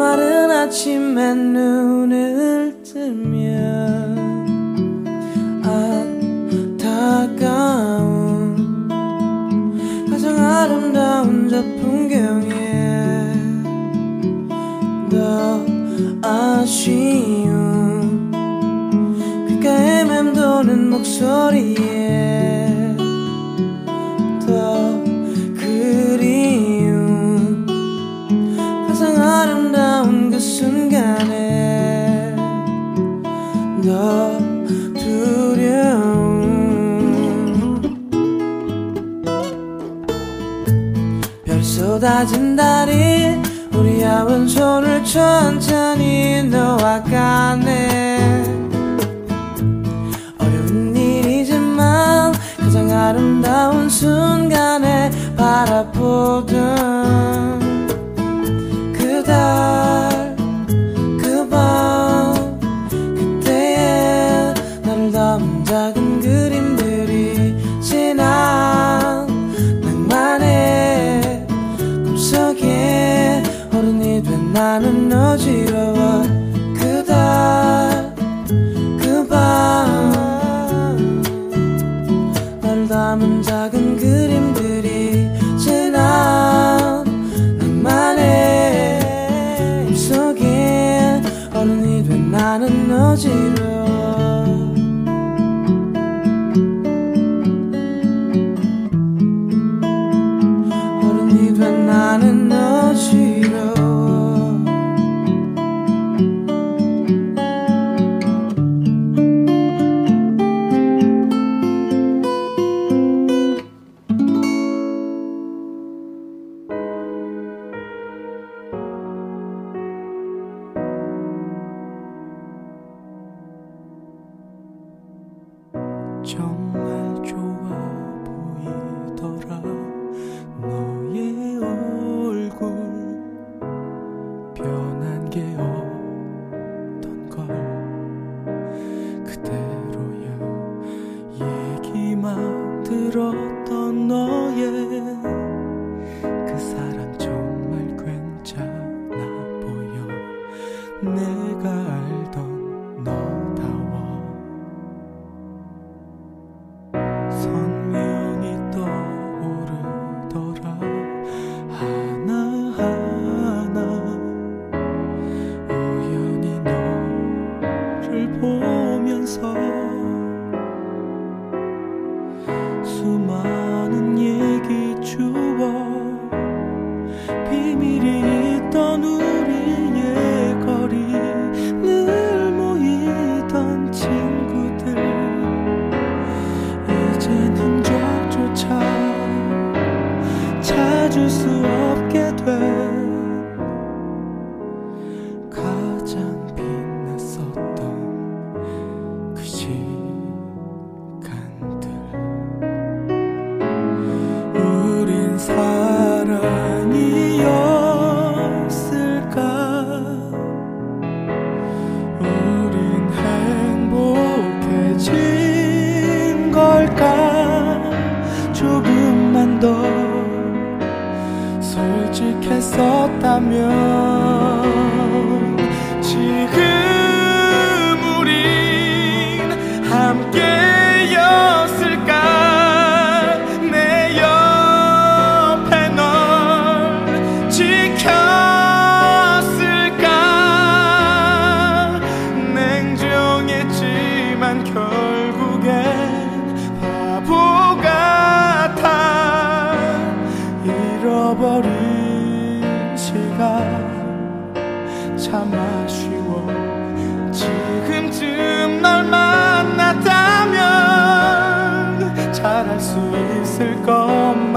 마른 아침에 눈을 뜨면 안타까운 가장 아름다운 저 풍경에 더 아쉬운 그가 헤맴도는 목소리에 순간에 너 두려움. 별 쏟아진 달이 우리 아은 손을 천천히 너와 가네. 어려운 일이지만 가장 아름다운 순간에 바라보던 그대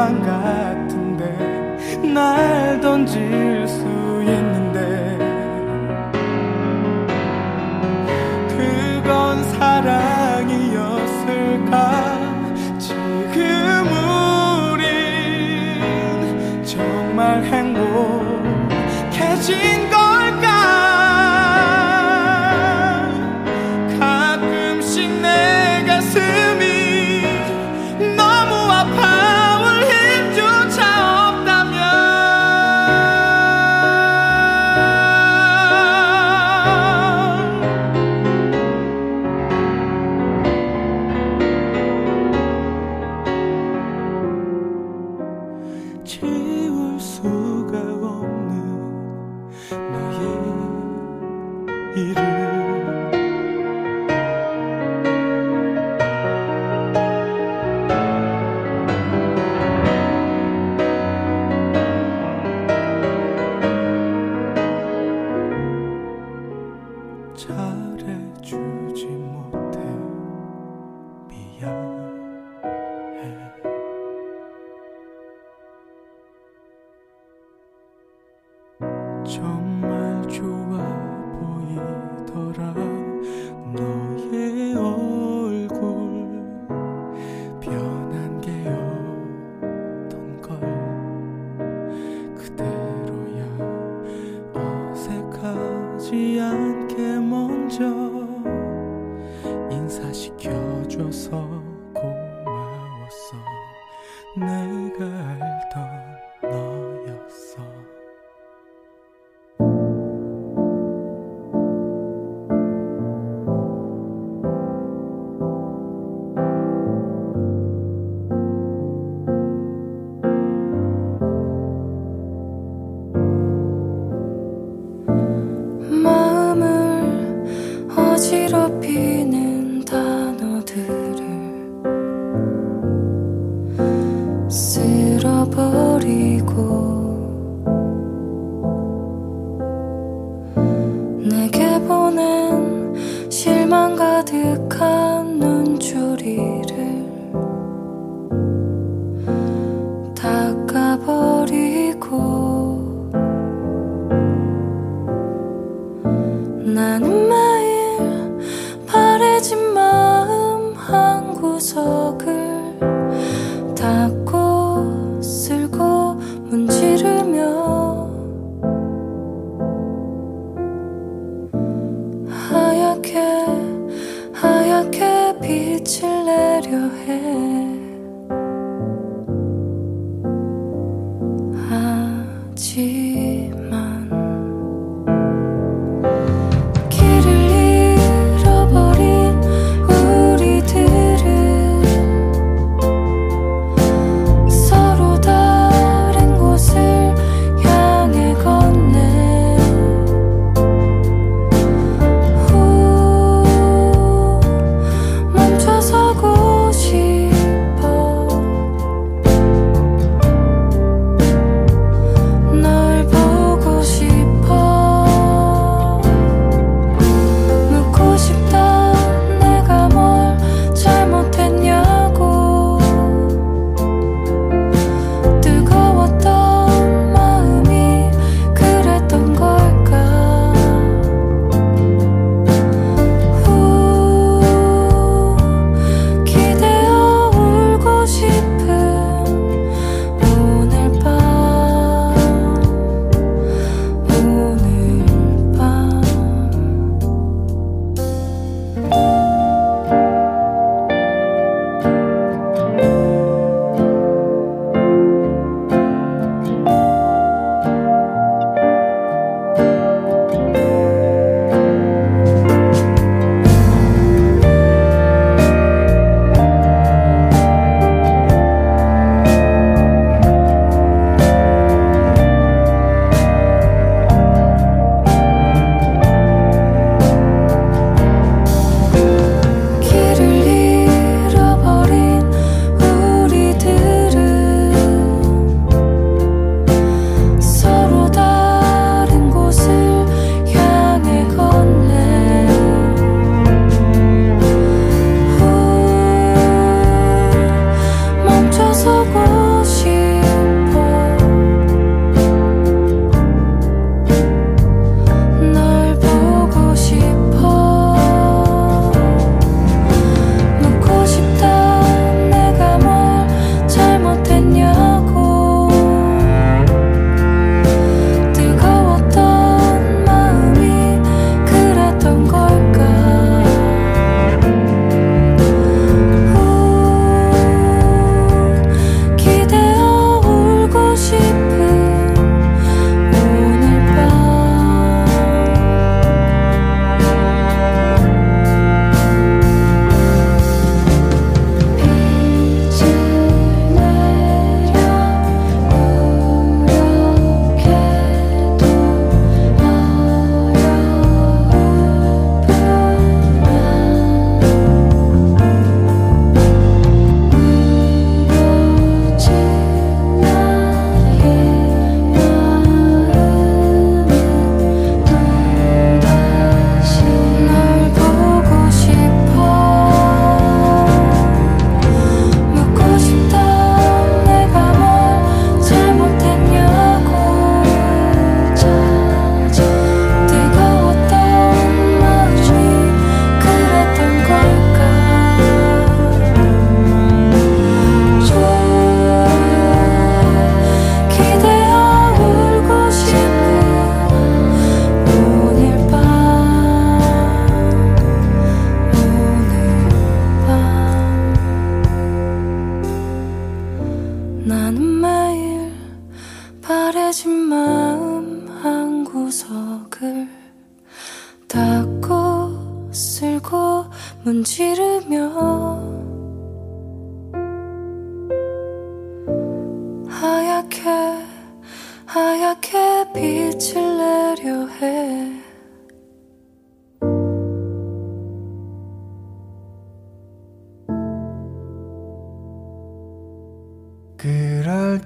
것만 같은데 날 던질 정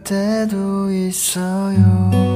때도 있어요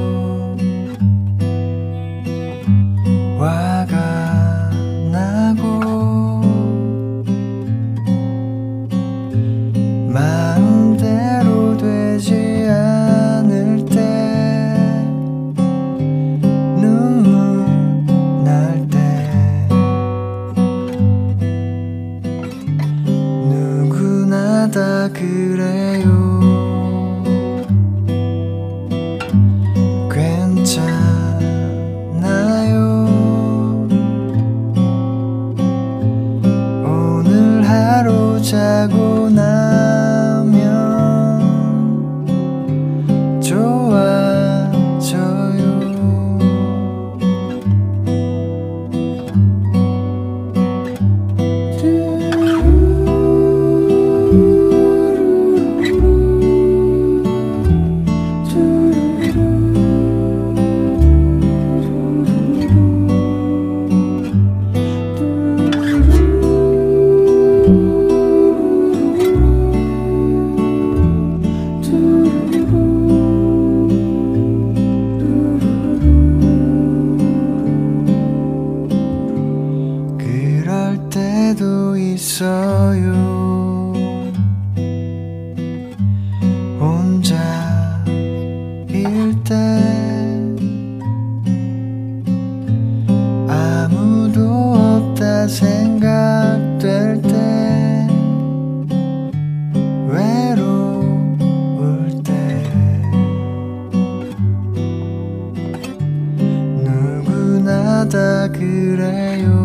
그래요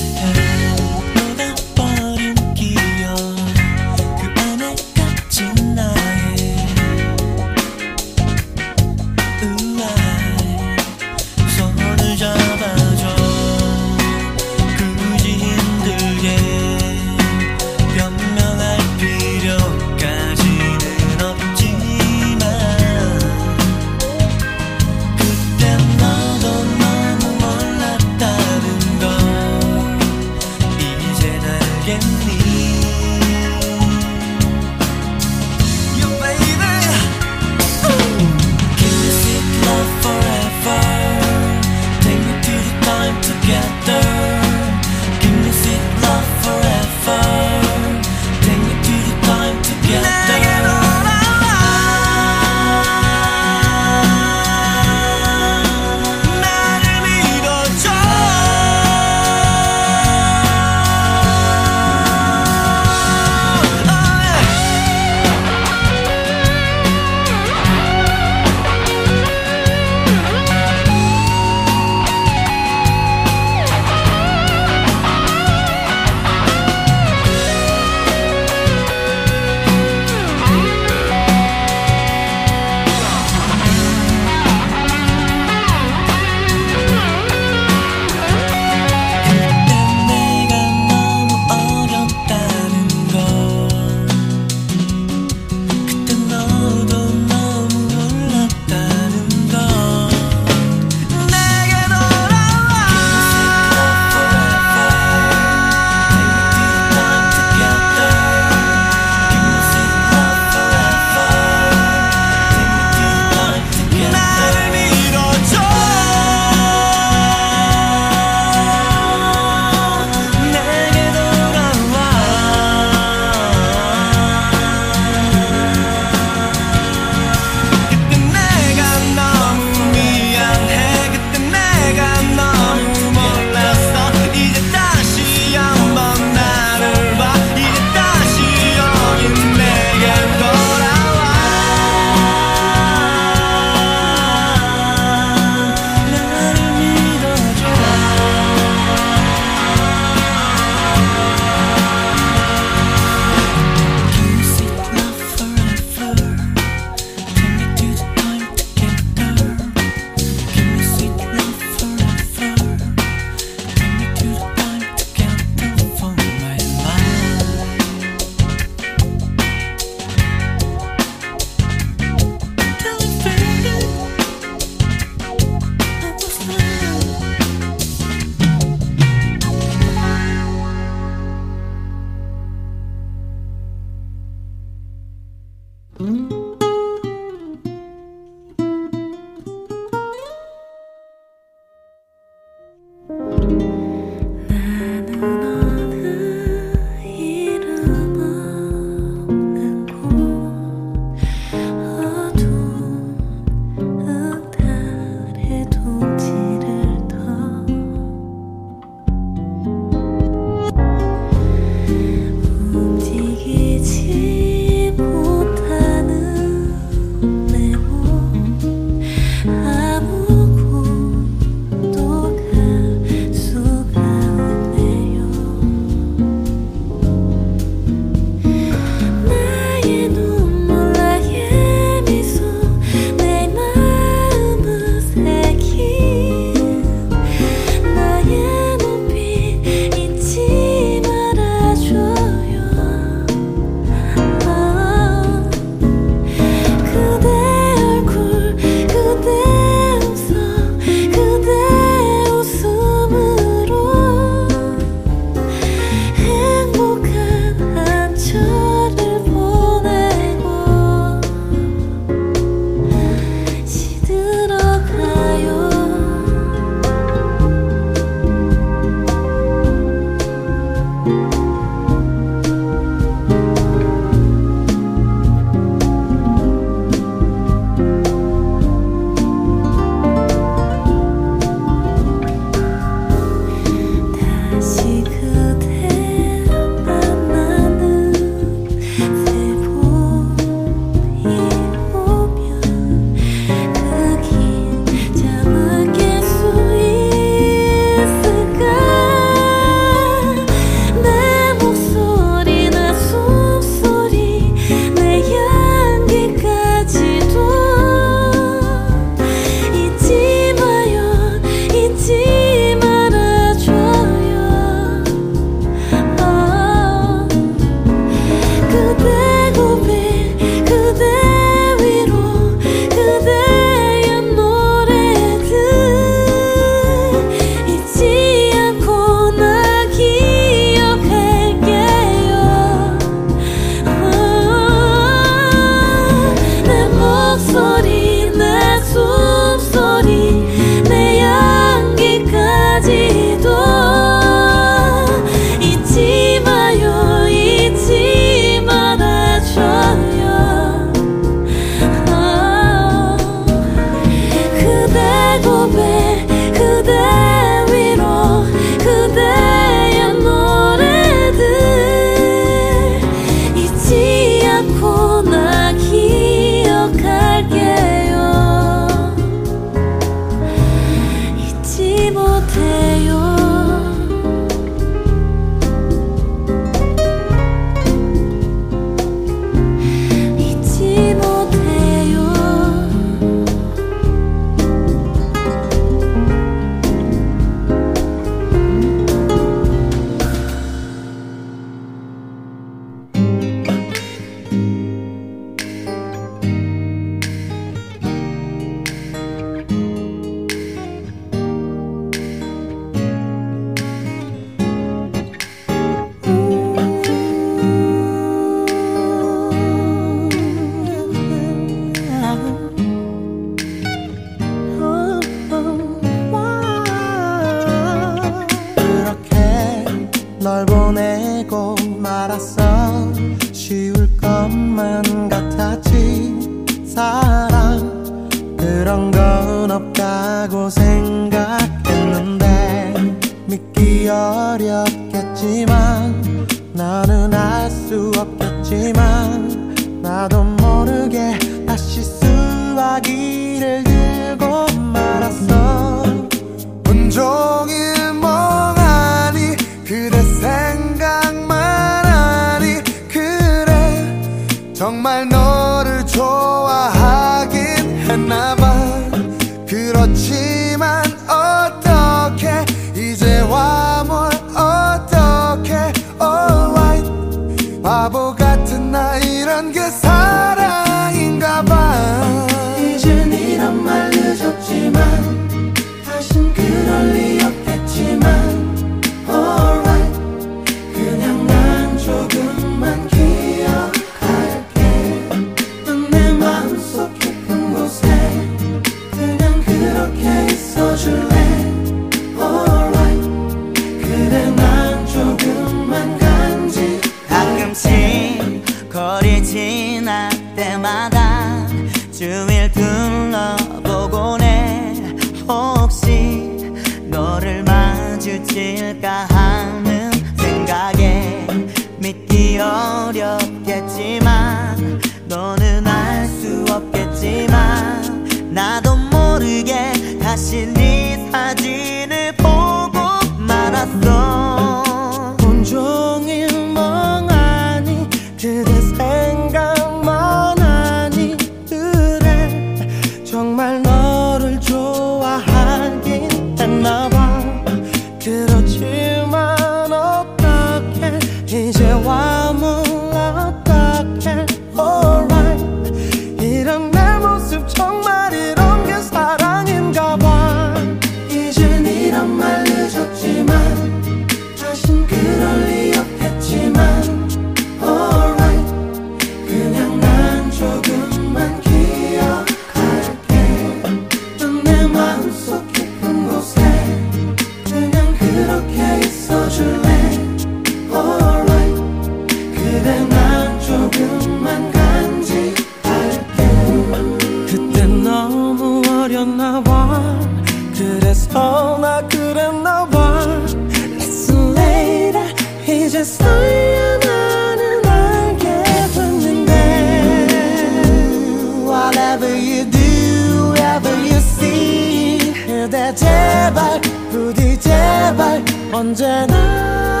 그대 제발. 부디 제발. 언제나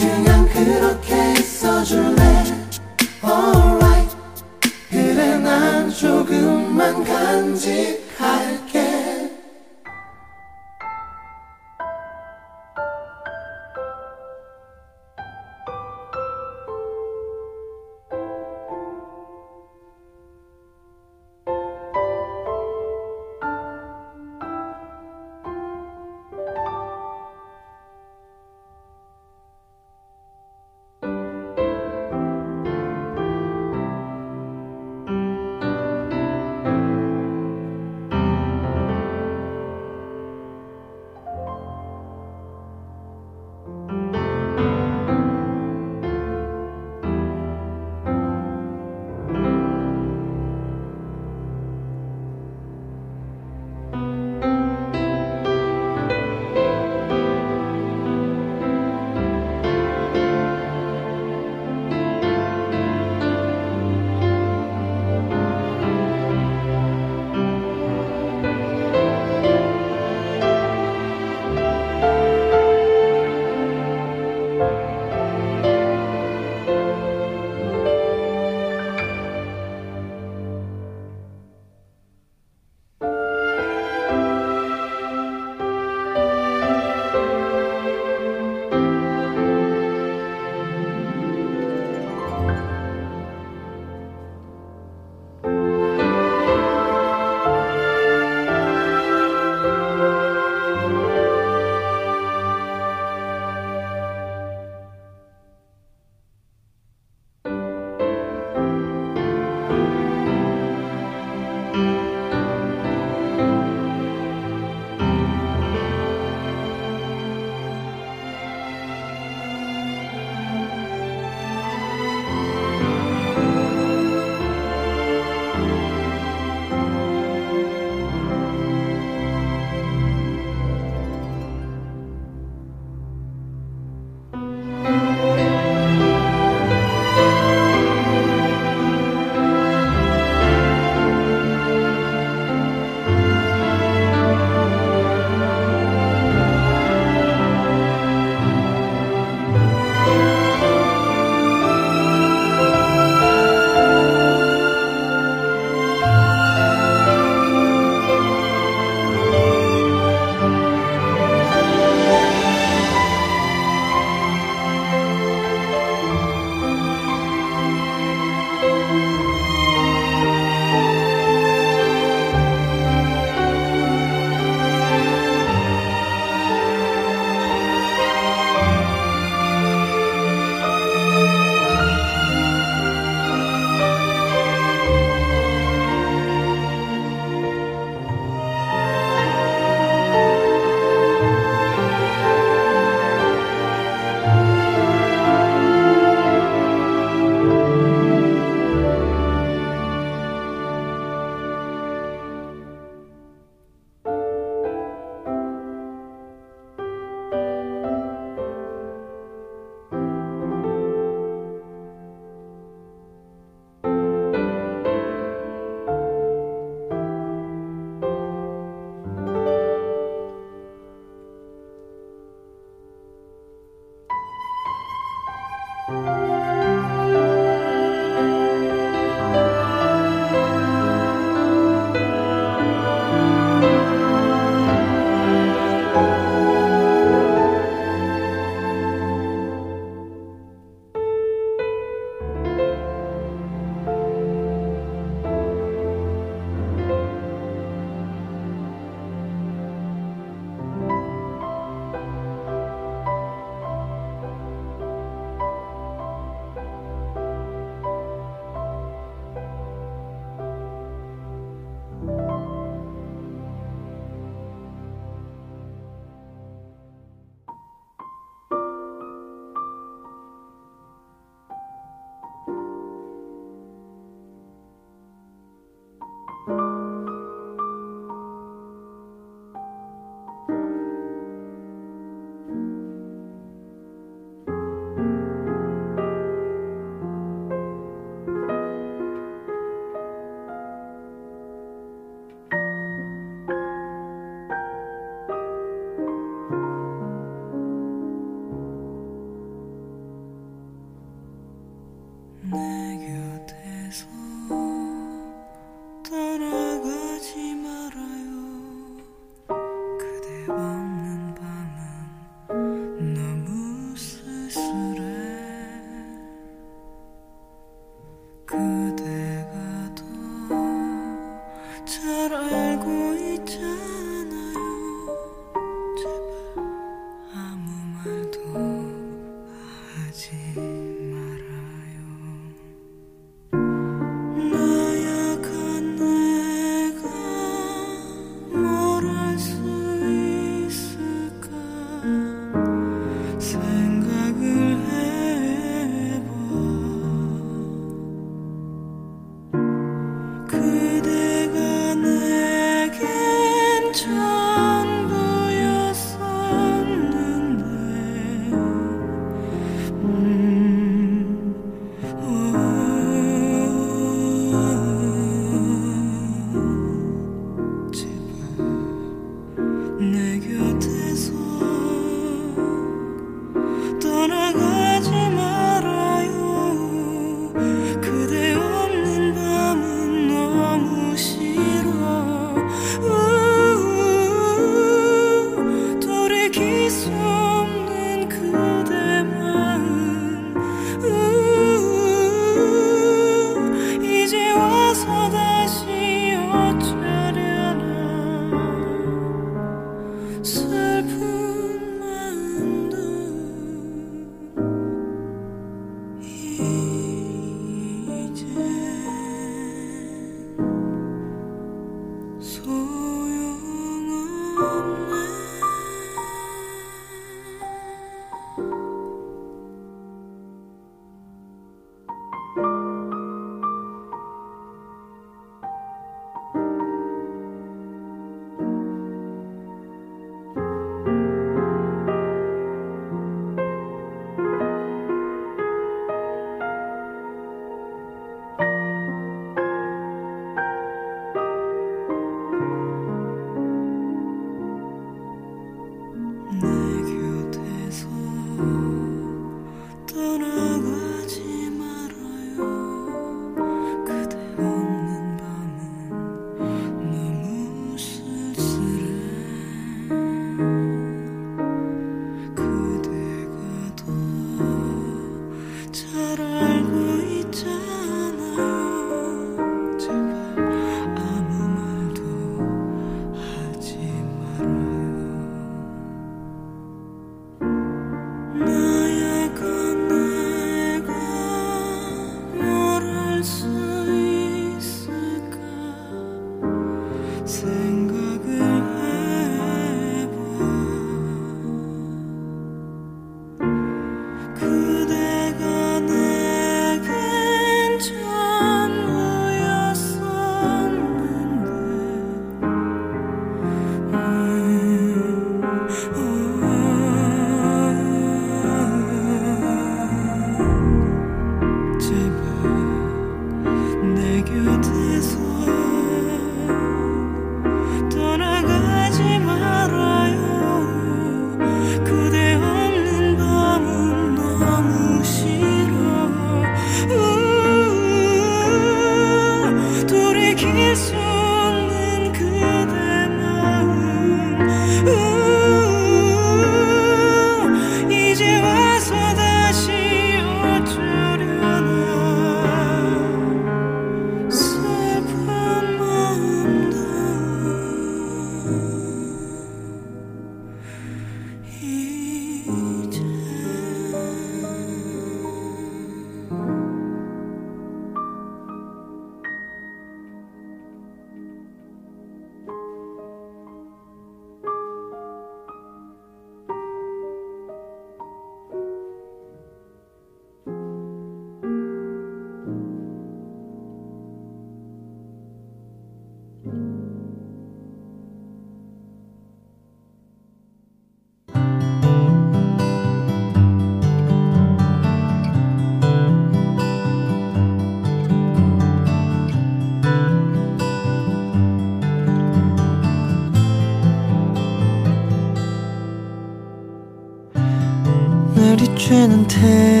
내리쬐는 태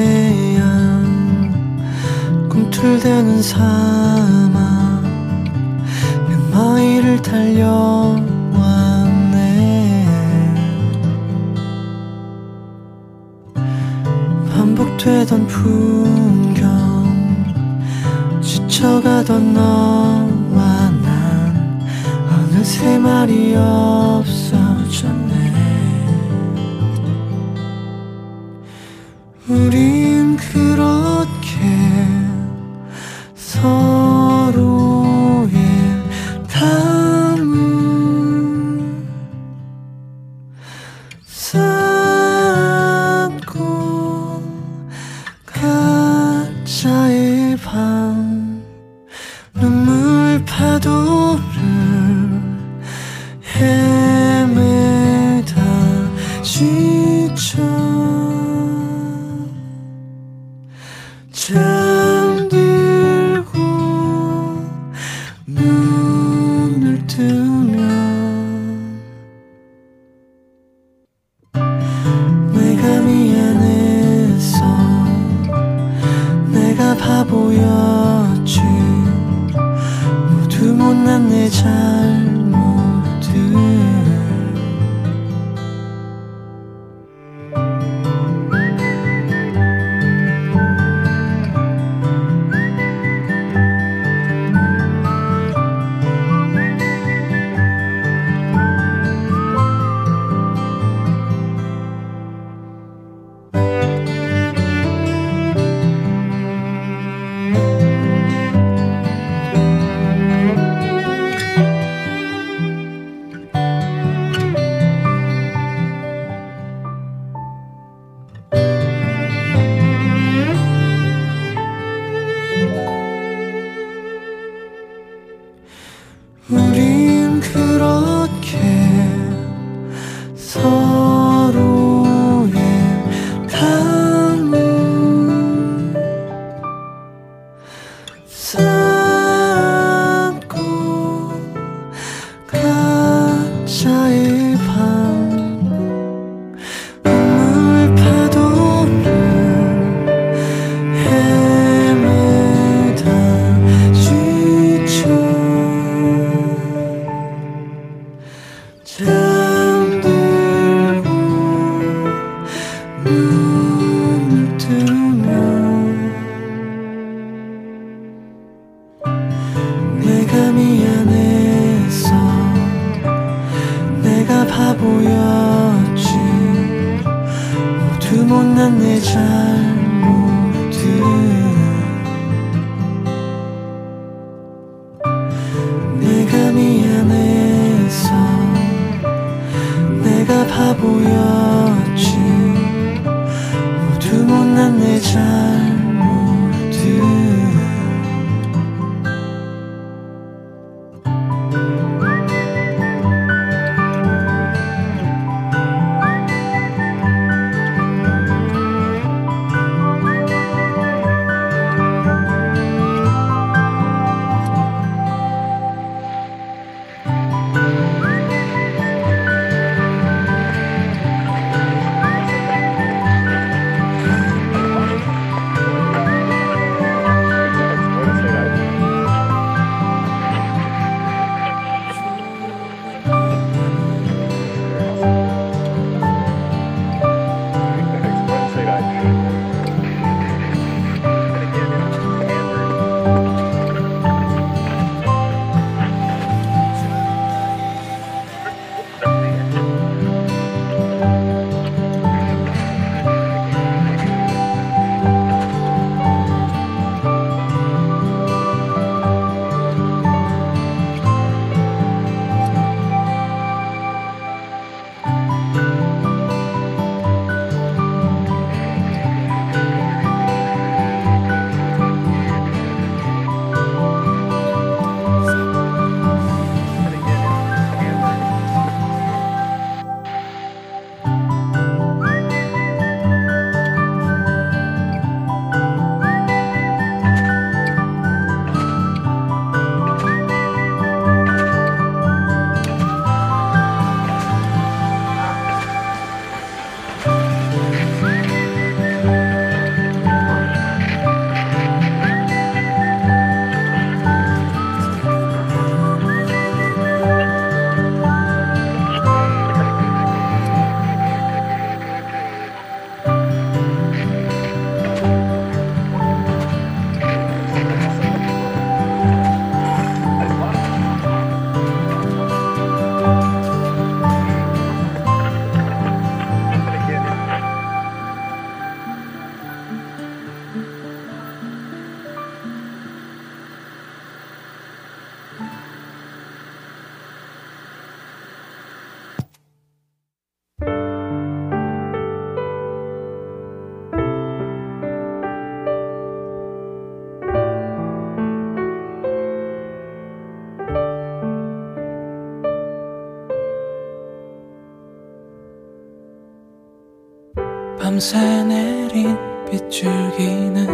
밤새 내린 빗줄기는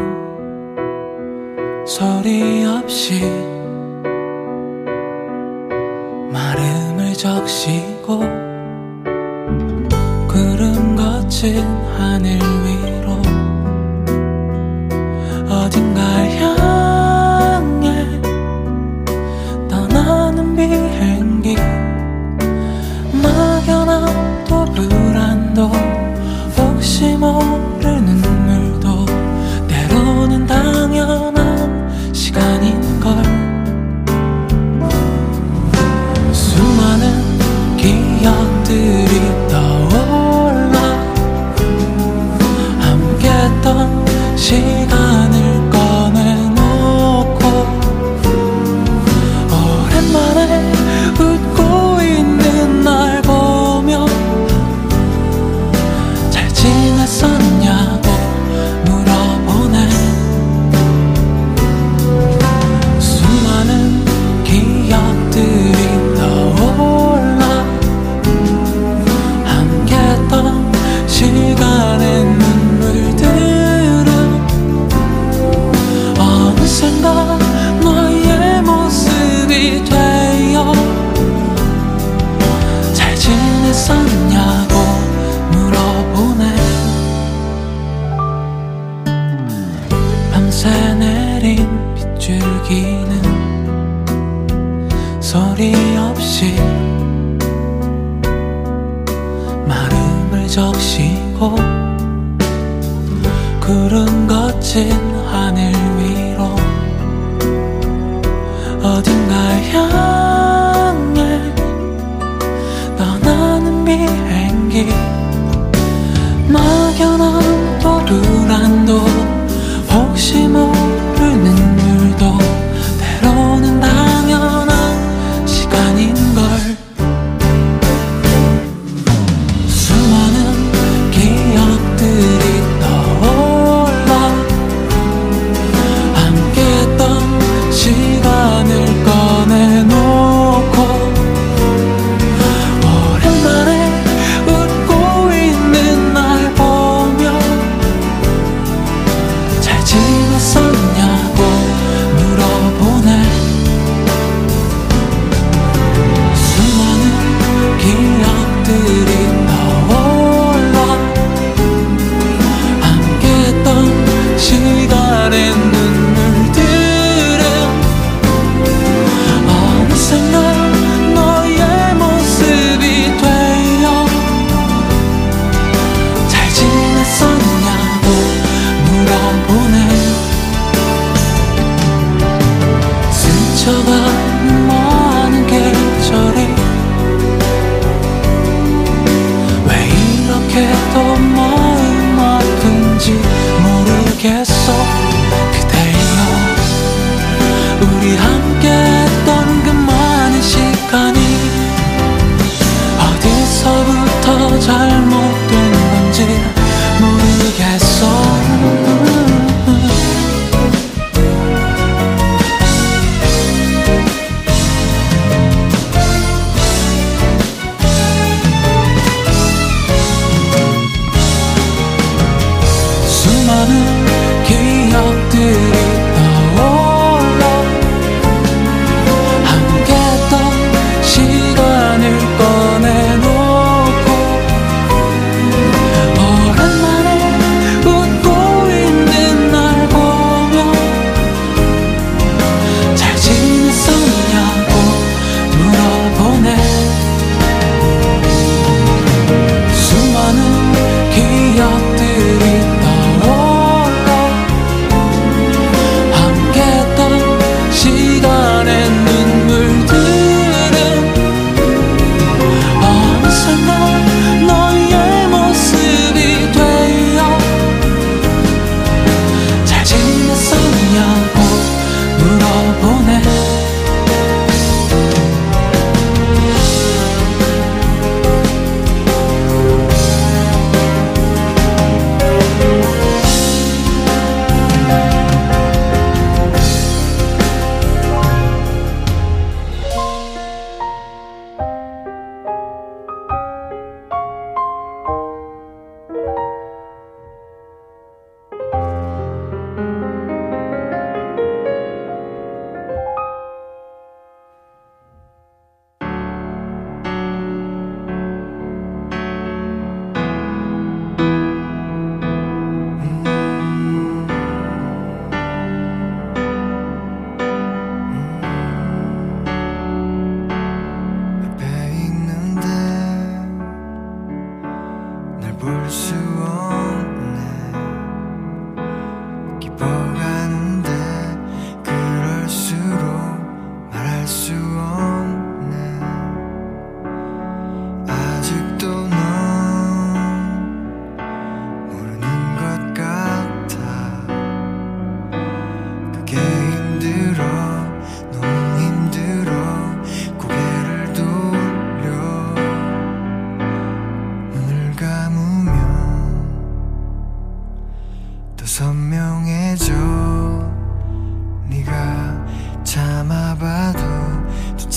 소리 없이 마름을 적시고 구름 거친 하늘 위로 어딘가 향해 떠나는 비행기.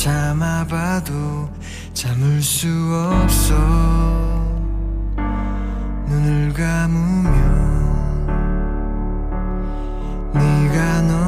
참아봐도 참을 수 없어. 눈을 감으면 네가 너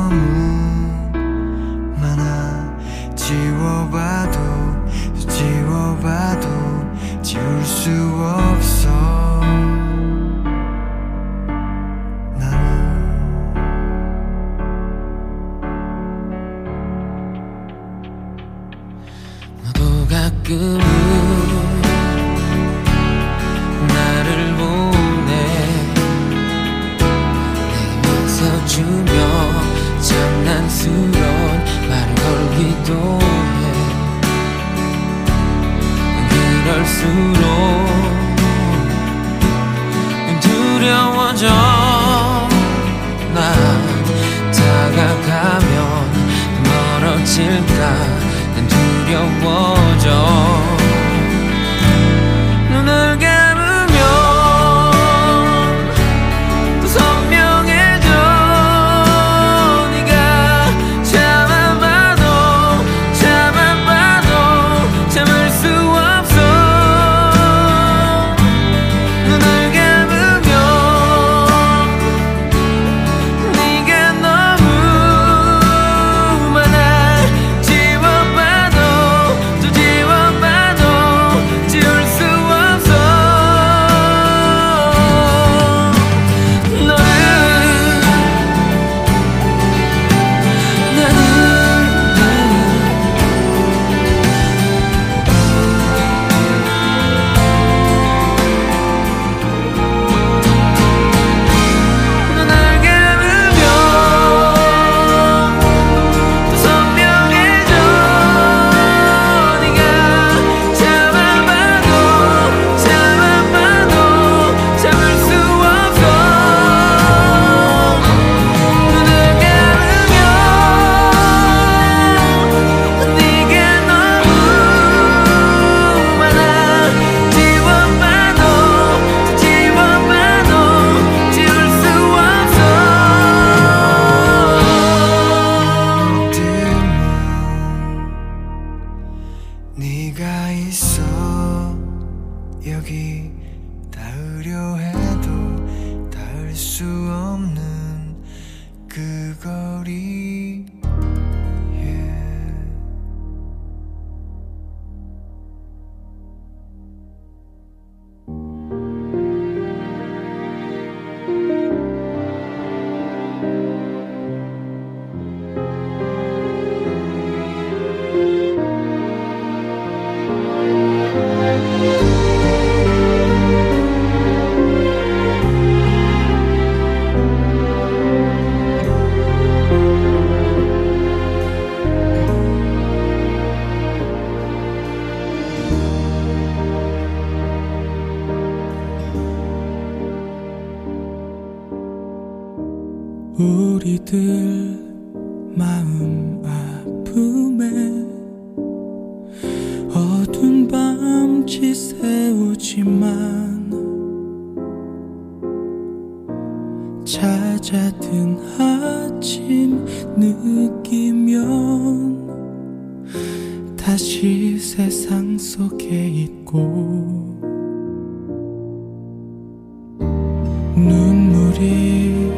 보내리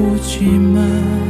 어두웠던